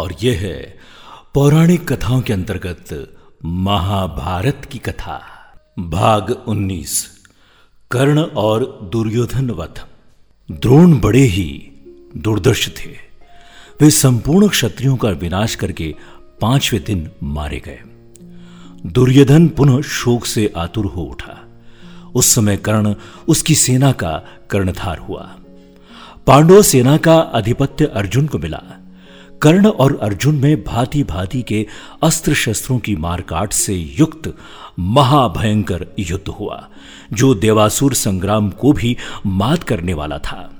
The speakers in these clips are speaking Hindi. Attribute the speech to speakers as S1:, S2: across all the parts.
S1: और यह है पौराणिक कथाओं के अंतर्गत महाभारत की कथा। भाग 19 कर्ण और दुर्योधन वध। द्रोण बड़े ही दुर्दर्श थे। वे संपूर्ण क्षत्रियों का विनाश करके पाँचवें दिन मारे गए। दुर्योधन पुनः शोक से आतुर हो उठा। उस समय कर्ण उसकी सेना का कर्णधार हुआ। पांडव सेना का आधिपत्य अर्जुन को मिला। कर्ण और अर्जुन में भांति भांति के अस्त्र शस्त्रों की मारकाट से युक्त महाभयंकर युद्ध हुआ, जो देवासुर संग्राम को भी मात करने वाला था।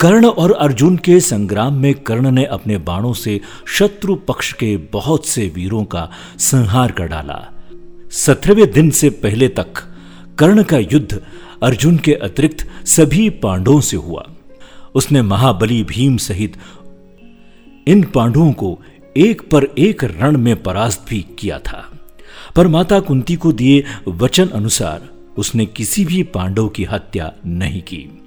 S1: कर्ण और अर्जुन के संग्राम में कर्ण ने अपने बाणों से शत्रु पक्ष के बहुत से वीरों का संहार कर डाला। सत्रहवें दिन से पहले तक कर्ण का युद्ध अर्जुन के अतिरिक्त सभी पांडवों से हुआ। उसने महाबली भीम सहित इन पांडवों को एक पर एक रण में परास्त भी किया था। पर माता कुंती को दिए वचन अनुसार उसने किसी भी पांडव की हत्या नहीं की।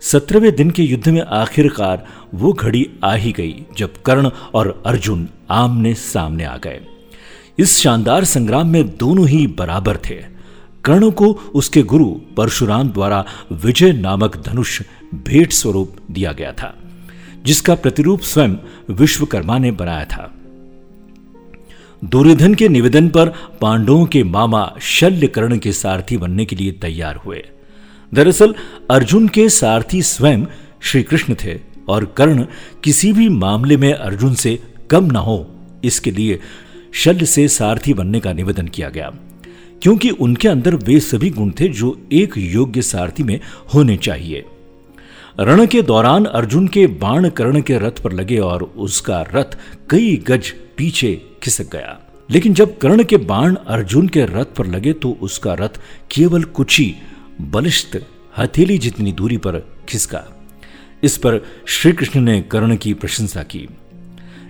S1: सत्रहवें दिन के युद्ध में आखिरकार वो घड़ी आ ही गई, जब कर्ण और अर्जुन आमने सामने आ गए। इस शानदार संग्राम में दोनों ही बराबर थे। कर्ण को उसके गुरु परशुराम द्वारा विजय नामक धनुष भेंट स्वरूप दिया गया था। जिसका प्रतिरूप स्वयं विश्वकर्मा ने बनाया था। दुर्योधन के निवेदन पर पांडवों के मामा शल्य कर्ण के सारथी बनने के लिए तैयार हुए। दरअसल, अर्जुन के सारथी स्वयं श्री कृष्ण थे और कर्ण किसी भी मामले में अर्जुन से कम न हो, इसके लिए शल्य से सारथी बनने का निवेदन किया गया। क्योंकि उनके अंदर वे सभी गुण थे जो एक योग्य सारथी में होने चाहिए। रण के दौरान अर्जुन के बाण कर्ण के रथ पर लगे और उसका रथ कई गज पीछे खिसक गया। लेकिन जब कर्ण के बाण अर्जुन के रथ पर लगे तो उसका रथ केवल कुछ ही बलिष्ठ हथेली जितनी दूरी पर खिसका। इस पर श्री कृष्ण ने कर्ण की प्रशंसा की।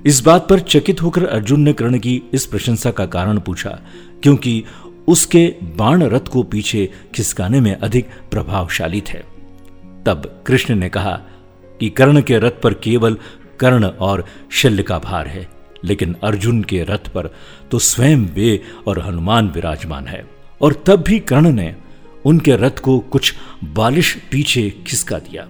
S1: इस बात पर चकित होकर अर्जुन ने कर्ण की इस प्रशंसा का कारण पूछा, क्योंकि उसके बाण रथ को पीछे खिसकाने में अधिक प्रभावशाली थे। तब कृष्ण ने कहा कि कर्ण के रथ पर केवल कर्ण और शल्य का भार है, लेकिन अर्जुन के रथ पर तो स्वयं वे और हनुमान विराजमान है। और तब भी कर्ण ने उनके रथ को कुछ बालिश पीछे खिसका दिया।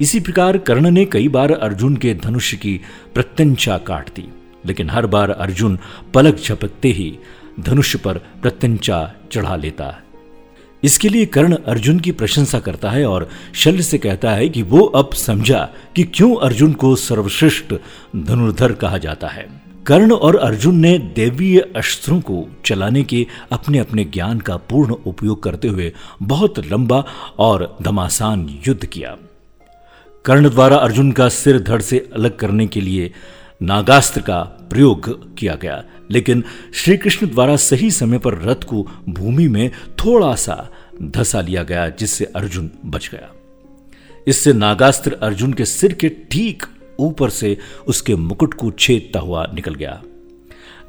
S1: इसी प्रकार कर्ण ने कई बार अर्जुन के धनुष की प्रत्यंचा काट दी, लेकिन हर बार अर्जुन पलक झपकते ही धनुष पर प्रत्यंचा चढ़ा लेता इसके लिए कर्ण अर्जुन की प्रशंसा करता है और शल्य से कहता है कि वो अब समझा कि क्यों अर्जुन को सर्वश्रेष्ठ धनुर्धर कहा जाता है। कर्ण और अर्जुन ने देवीय अस्त्रों को चलाने के अपने अपने ज्ञान का पूर्ण उपयोग करते हुए बहुत लंबा और धमासान युद्ध किया। कर्ण द्वारा अर्जुन का सिर धड़ से अलग करने के लिए नागास्त्र का प्रयोग किया गया। लेकिन श्री कृष्ण द्वारा सही समय पर रथ को भूमि में थोड़ा सा धसा लिया गया, जिससे अर्जुन बच गया। इससे नागास्त्र अर्जुन के सिर के ठीक ऊपर से उसके मुकुट को छेदता हुआ निकल गया।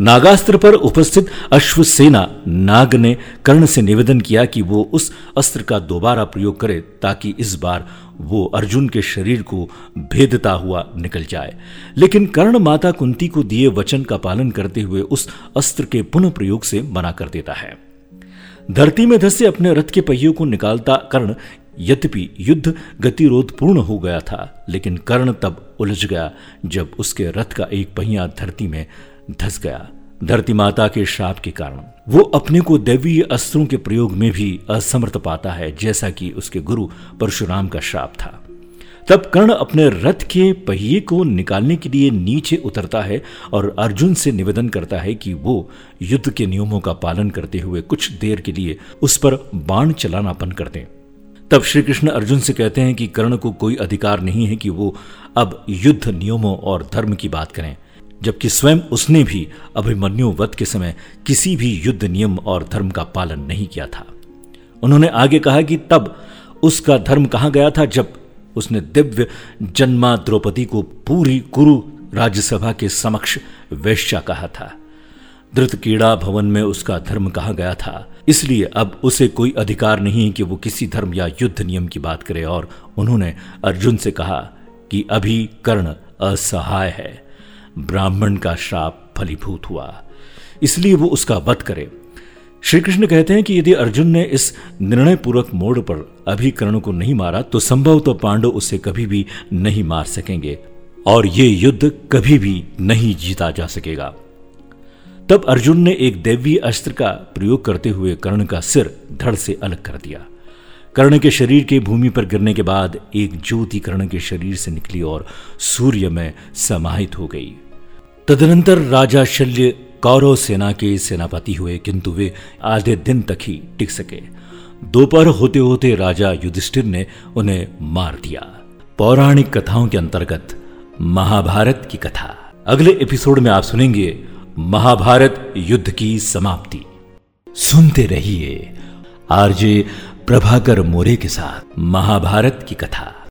S1: नागास्त्र पर उपस्थित अश्वसेना नाग ने कर्ण से निवेदन किया कि वो उस अस्त्र का दोबारा प्रयोग करे ताकि इस बार वो अर्जुन के शरीर को भेदता हुआ निकल जाए। लेकिन कर्ण माता कुंती को दिए वचन का पालन करते हुए उस अस्त्र के पुनः प्रयोग से मना कर देता है। धरती में धसे अपने रथ के पहियों को निकालता कर्ण यद्यपि युद्ध गतिरोध पूर्ण हो गया था, लेकिन कर्ण तब उलझ गया जब उसके रथ का एक पहिया धरती में धस गया। धरती माता के श्राप के कारण। वो अपने को दैवीय अस्त्रों के प्रयोग में भी असमर्थ पाता है, जैसा कि उसके गुरु परशुराम का श्राप था। तब कर्ण अपने रथ के पहिए को निकालने के लिए नीचे उतरता है और अर्जुन से निवेदन करता है कि वो युद्ध के नियमों का पालन करते हुए कुछ देर के लिए उस पर बाण चलाना बंद कर दें। तब श्री कृष्ण अर्जुन से कहते हैं कि कर्ण को कोई अधिकार नहीं है कि वो अब युद्ध नियमों और धर्म की बात करें। जबकि स्वयं उसने भी अभिमन्यु वध के समय किसी भी युद्ध नियम और धर्म का पालन नहीं किया था। उन्होंने आगे कहा कि तब उसका धर्म कहाँ गया था जब उसने दिव्य जन्मा द्रौपदी को पूरी कुरु राज्यसभा के समक्ष वैश्या कहा था। धृत कीड़ा भवन में उसका धर्म कहा गया था? इसलिए अब उसे कोई अधिकार नहीं कि वो किसी धर्म या युद्ध नियम की बात करे और उन्होंने अर्जुन से कहा कि अभी कर्ण असहाय है। ब्राह्मण का श्राप फलीभूत हुआ। इसलिए वो उसका वध करे। श्री कृष्ण कहते हैं कि यदि अर्जुन ने इस निर्णय पूर्वक मोड़ पर अभी कर्ण को नहीं मारा तो संभव तो पांडव उसे कभी भी नहीं मार सकेंगे और ये युद्ध कभी भी नहीं जीता जा सकेगा। तब अर्जुन ने एक दैवीय अस्त्र का प्रयोग करते हुए कर्ण का सिर धड़ से अलग कर दिया। कर्ण के शरीर के भूमि पर गिरने के बाद एक ज्योति कर्ण के शरीर से निकली और सूर्य में समाहित हो गई। तदनंतर राजा शल्य कौरव सेना के सेनापति हुए, किंतु वे आधे दिन तक ही टिक सके। दोपहर होते होते राजा युधिष्ठिर ने उन्हें मार दिया। पौराणिक कथाओं के अंतर्गत महाभारत की कथा। अगले एपिसोड में आप सुनेंगे महाभारत युद्ध की समाप्ति। सुनते रहिए आरजे प्रभाकर मोरे के साथ महाभारत की कथा।